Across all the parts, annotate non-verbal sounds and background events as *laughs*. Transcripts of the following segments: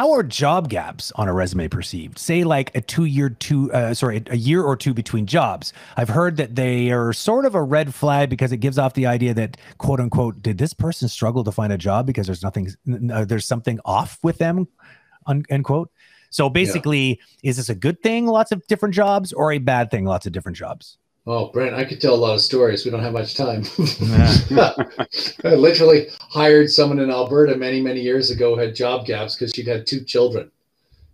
how are job gaps on a resume perceived? Say like a two year two, uh, sorry, a year or two between jobs. I've heard that they are sort of a red flag because it gives off the idea that quote unquote, did this person struggle to find a job because there's nothing, uh, there's something off with them, un- end quote. So basically, yeah. is this a good thing? Lots of different jobs, or a bad thing? Lots of different jobs. Oh, Brent, I could tell a lot of stories. We don't have much time. *laughs* I literally hired someone in Alberta many, many years ago who had job gaps because she'd had two children.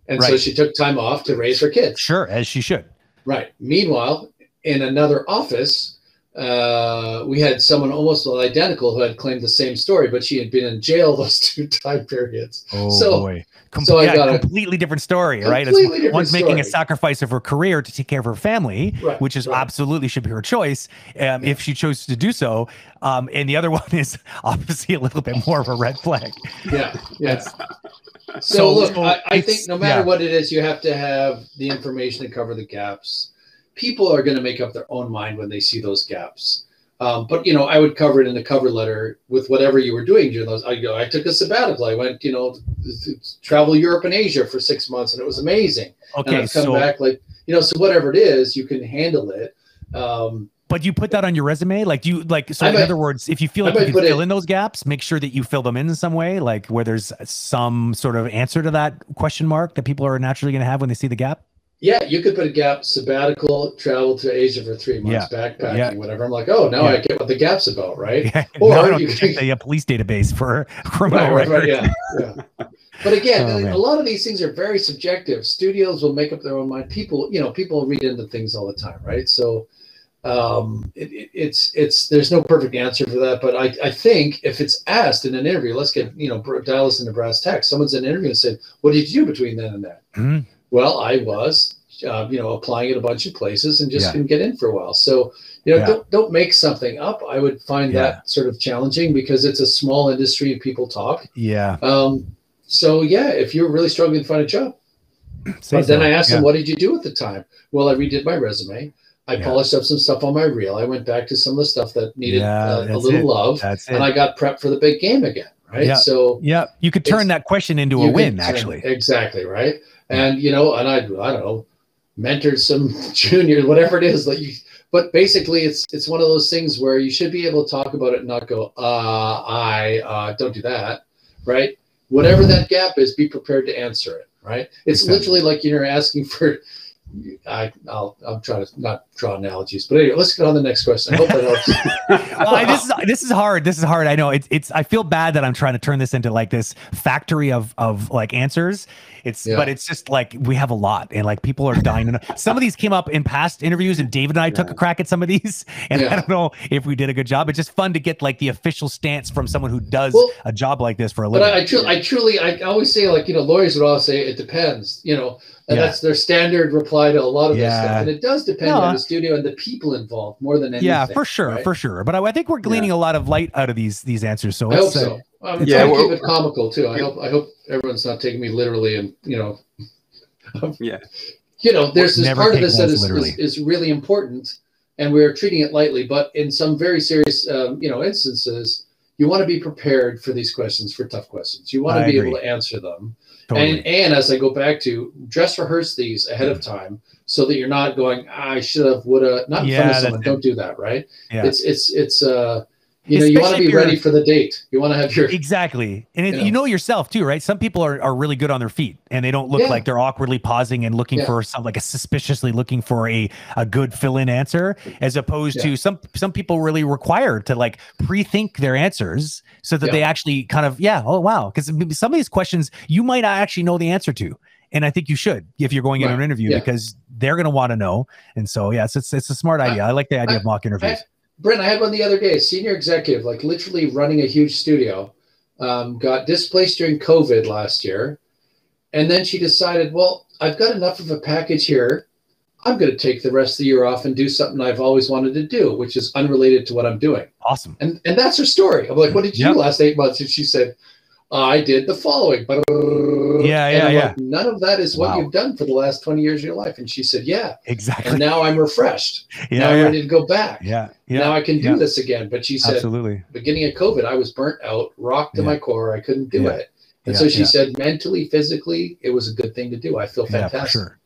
And right. so she took time off to raise her kids. Sure, as she should. Right. Meanwhile, in another office, uh, we had someone almost identical who had claimed the same story, but she had been in jail *laughs* those two time periods. Oh so, boy! Com- so yeah, I got a completely different story, right? Different one's story. making a sacrifice of her career to take care of her family, right, which is right. absolutely should be her choice um, yeah. if she chose to do so. Um, and the other *laughs* one is obviously a little bit more of a red flag. Yeah, yeah. so, so, look, I, I think no matter yeah. what it is, you have to have the information to cover the gaps people are going to make up their own mind when they see those gaps. Um, but you know, I would cover it in the cover letter with whatever you were doing during those. I go, I took a sabbatical. I went, you know, travel Europe and Asia for six months, and it was amazing. Okay, and I've come so, back like, you know, so whatever it is, you can handle it. Um, but you put that on your resume, like do you like? So in other words, if you feel like you can fill it, in those gaps, make sure that you fill them in in some way, like where there's some sort of answer to that question mark that people are naturally going to have when they see the gap. Yeah, you could put a gap sabbatical, travel to Asia for three months, yeah. backpacking, yeah. whatever. I'm like, oh, now yeah. I get what the gap's about, right? Yeah. *laughs* Or no, you check the uh, police database for *laughs* criminal right, right, yeah, yeah. But again, oh, a lot of these things are very subjective. Studios will make up their own mind. People, you know, people read into things all the time, right? So um, it, it, it's it's there's no perfect answer for that. But I, I think if it's asked in an interview, let's get you know Dallas into brass tacks. Someone's in an interview and said, "What did you do between then and that?" Mm-hmm well, I was, uh, you know, applying at a bunch of places and just yeah. couldn't get in for a while. So, you know, yeah. don't don't make something up. I would find yeah. that sort of challenging because it's a small industry and people talk. Yeah. Um. So yeah, if you're really struggling to find a job, but then I asked them, "What did you do at the time?" Well, I redid my resume. I polished up some stuff on my reel. I went back to some of the stuff that needed uh, a little it. love, and I got prepped for the big game again. Right. Yeah. So yeah, you could turn that question into a win. Actually, exactly. Right and you know, and I I don't know, mentored some *laughs* juniors, whatever it is. Like you, but basically, it's it's one of those things where you should be able to talk about it and not go, uh, I uh, don't do that, right? Whatever that gap is, be prepared to answer it, right? It's exactly. literally like you're asking for I, I'll, I'm trying to not draw analogies, but anyway, let's get on the next question. I hope that helps. *laughs* well, I, this is this is hard. This is hard. I know it's it's. I feel bad that I'm trying to turn this into like this factory of of like answers. It's yeah. but it's just like we have a lot, and like people are dying. some of these came up in past interviews, and David and I yeah. took a crack at some of these, *laughs* and yeah. I don't know if we did a good job. It's just fun to get like the official stance from someone who does well, a job like this for a living. But I, I, truly, I truly, I always say like you know, lawyers would always say it depends. You know and yeah. that's their standard reply to a lot of yeah. this stuff. And it does depend no. on the studio and the people involved more than anything. Yeah, for sure, right? for sure. But I, I, think we're gleaning yeah. a lot of light out of these these answers. So I hope so. Uh, I'm yeah, trying to keep it comical too. I hope I hope everyone's not taking me literally and you know. *laughs* yeah. You know, there's this part of this that is, is, is, really important, and we're treating it lightly. But in some very serious, um, you know, instances, you want to be prepared for these questions, for tough questions. You want to be agree. able to answer them Totally. And and as I go back to dress rehearse these ahead of time so that you're not going, ah, I should have, would have, not in yeah, front of someone. Don't do that, right? Yeah. It's it's it's uh you know, you want to be ready for the date. You want to have your exactly, and it, you, know. you, know. yourself too, right? Some people are, are really good on their feet, and they don't look yeah. like they're awkwardly pausing and looking yeah. for some like a suspiciously looking for a a good fill in answer, as opposed yeah. to some some people really require to like pre think their answers so that they actually kind of yeah, oh wow, because some of these questions you might not actually know the answer to. And I think you should if you're going right. into an interview because they're going to want to know. And so, yes, it's, it's a smart idea. I, I like the idea I, of mock interviews. I, Brent, I had one the other day. A senior executive, like literally running a huge studio, um, got displaced during COVID last year, and then she decided, well, I've got enough of a package here. I'm going to take the rest of the year off and do something I've always wanted to do, which is unrelated to what I'm doing. Awesome. And and that's her story. I'm like, what did you yep. do last eight months? And she said, I did the following. Yeah, yeah, yeah. Like, None of that is what wow. you've done for the last 20 years of your life. And she said, Yeah. Exactly. And now I'm refreshed. *laughs* Yeah. Now I'm ready to go back. Yeah. yeah. Now I can do yeah. this again. But she said, Absolutely. Beginning of COVID, I was burnt out, rocked to my core. I couldn't do it. And yeah, so she yeah. said, mentally, physically, it was a good thing to do. I feel fantastic. Yeah, sure.